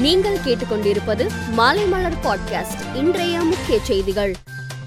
நீங்கள் கேட்டுக்கொண்டிருப்பது மாலை மலர் பாட்காஸ்ட் இன்றைய முக்கிய செய்திகள்.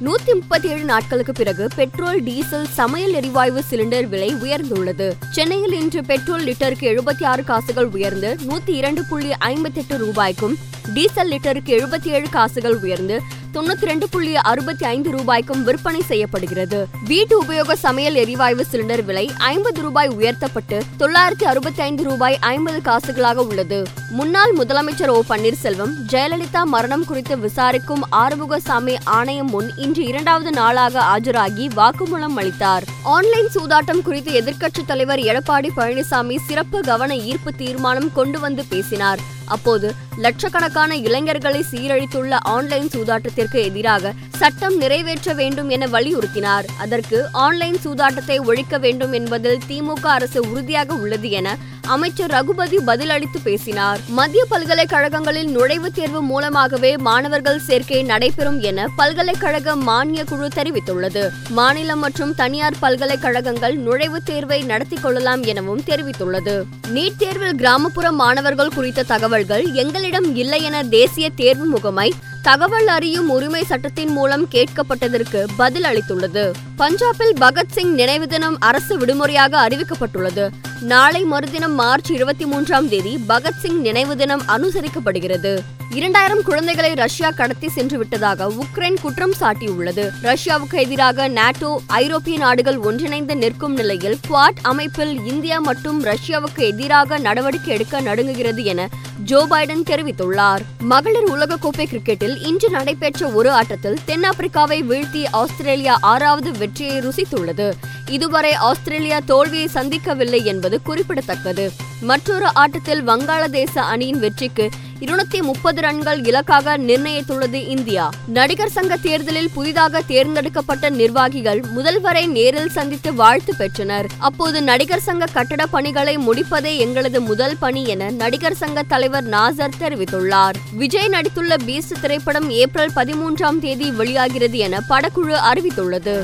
நூத்தி முப்பத்தி ஏழு நாட்களுக்கு பிறகு பெட்ரோல் டீசல் சமையல் எரிவாயு சிலிண்டர் விலை உயர்ந்துள்ளது. சென்னையில் இன்று பெட்ரோல் லிட்டருக்கு எழுபத்தி ஆறு காசுகள் உயர்ந்து நூத்தி இரண்டு புள்ளி ஐம்பத்தி எட்டு ரூபாய்க்கும் டீசல் லிட்டருக்கு எழுபத்தி ஏழு காசுகள் உயர்ந்து தொண்ணூத்தி ரெண்டு புள்ளி அறுபத்தி ஐந்து ரூபாய்க்கும் விற்பனை செய்யப்படுகிறது. வீட்டு உபயோக சமையல் எரிவாயு சிலிண்டர் விலை ஐம்பது ரூபாய் உயர்த்தப்பட்டு தொள்ளாயிரத்தி அறுபத்தி ஐந்து ரூபாய் ஐம்பது காசுகளாக உள்ளது. முன்னாள் முதலமைச்சர் ஓ பன்னீர்செல்வம் ஜெயலலிதா மரணம் குறித்து விசாரிக்கும் ஆறுமுகசாமி ஆணையம் முன் இன்று இரண்டாவது நாளாக ஆஜராகி வாக்குமூலம் அளித்தார். ஆன்லைன் சூதாட்டம் குறித்து எதிர்க்கட்சித் தலைவர் எடப்பாடி பழனிசாமி சிறப்பு கவன ஈர்ப்பு தீர்மானம் கொண்டு வந்து பேசினார். அப்போது லட்சக்கணக்கான இளைஞர்களை சீரழித்துள்ள ஆன்லைன் சூதாட்டத்திற்கு எதிராக சட்டம் நிறைவேற்ற வேண்டும் என வலியுறுத்தினார். அதற்கு ஆன்லைன் சூதாட்டத்தை ஒழிக்க வேண்டும் என்பதில் திமுக அரசு உறுதியாக உள்ளது என அமைச்சர் ரகுபதி பதிலளித்து பேசினார். மத்திய பல்கலைக்கழகங்களில் நுழைவுத் தேர்வு மூலமாகவே மாணவர்கள் சேர்க்கை நடைபெறும் என பல்கலைக்கழக மானிய குழு தெரிவித்துள்ளது. மாநிலம் மற்றும் தனியார் பல்கலைக்கழகங்கள் நுழைவுத் தேர்வை நடத்தி கொள்ளலாம் எனவும் தெரிவித்துள்ளது. நீட் தேர்வில் கிராமப்புற மாணவர்கள் குறித்த தகவல்கள் எங்களிடம் இல்லை என தேசிய தேர்வு முகமை தகவல் அறியும் உரிமை சட்டத்தின் மூலம் கேட்கப்பட்டதற்கு பதில் அளித்துள்ளது பஞ்சாபில் பகத்சிங் நினைவு தினம் அரசு விடுமுறையாக அறிவிக்கப்பட்டுள்ளது. நாளை மறுதினம் மார்ச் இருபத்தி மூன்றாம் தேதி பகத்சிங் நினைவு தினம் அனுசரிக்கப்படுகிறது. இரண்டாயிரம் குழந்தைகளை ரஷ்யா கடத்தி சென்று விட்டதாக உக்ரைன் குற்றம் சாட்டியுள்ளது. ரஷ்யாவுக்கு எதிராக நாட்டோ ஐரோப்பிய நாடுகள் ஒன்றிணைந்து நிற்கும் நிலையில் குவாட் அமைப்பில் இந்தியா மற்றும் ரஷ்யாவுக்கு எதிராக நடவடிக்கை எடுக்க நடுங்குகிறது என ஜோ பைடன் தெரிவித்துள்ளார். மகளிர் உலகக்கோப்பை கிரிக்கெட்டில் இன்று நடைபெற்ற ஒரு ஆட்டத்தில் தென்னாப்பிரிக்காவை வீழ்த்தி ஆஸ்திரேலியா ஆறாவது வெற்றியை ருசித்துள்ளது. இதுவரை ஆஸ்திரேலியா தோல்வியை சந்திக்கவில்லை என்பது குறிப்பிடத்தக்கது. மற்றொரு ஆட்டத்தில் வங்காளதேச அணியின் வெற்றிக்கு இருநூத்தி முப்பது ரன்கள் இலக்காக நிர்ணயித்துள்ளது இந்தியா. நடிகர் சங்க தேர்தலில் புதிதாக தேர்ந்தெடுக்கப்பட்ட நிர்வாகிகள் முதல்வரை நேரில் சந்தித்து வாழ்த்து பெற்றனர். அப்போது நடிகர் சங்க கட்டட பணிகளை முடிப்பதே எங்களது முதல் பணி என நடிகர் சங்க தலைவர் நாசர் தெரிவித்துள்ளார். விஜய் நடித்துள்ள பீஸ்ட் திரைப்படம் ஏப்ரல் பதிமூன்றாம் தேதி வெளியாகிறது என படக்குழு அறிவித்துள்ளது.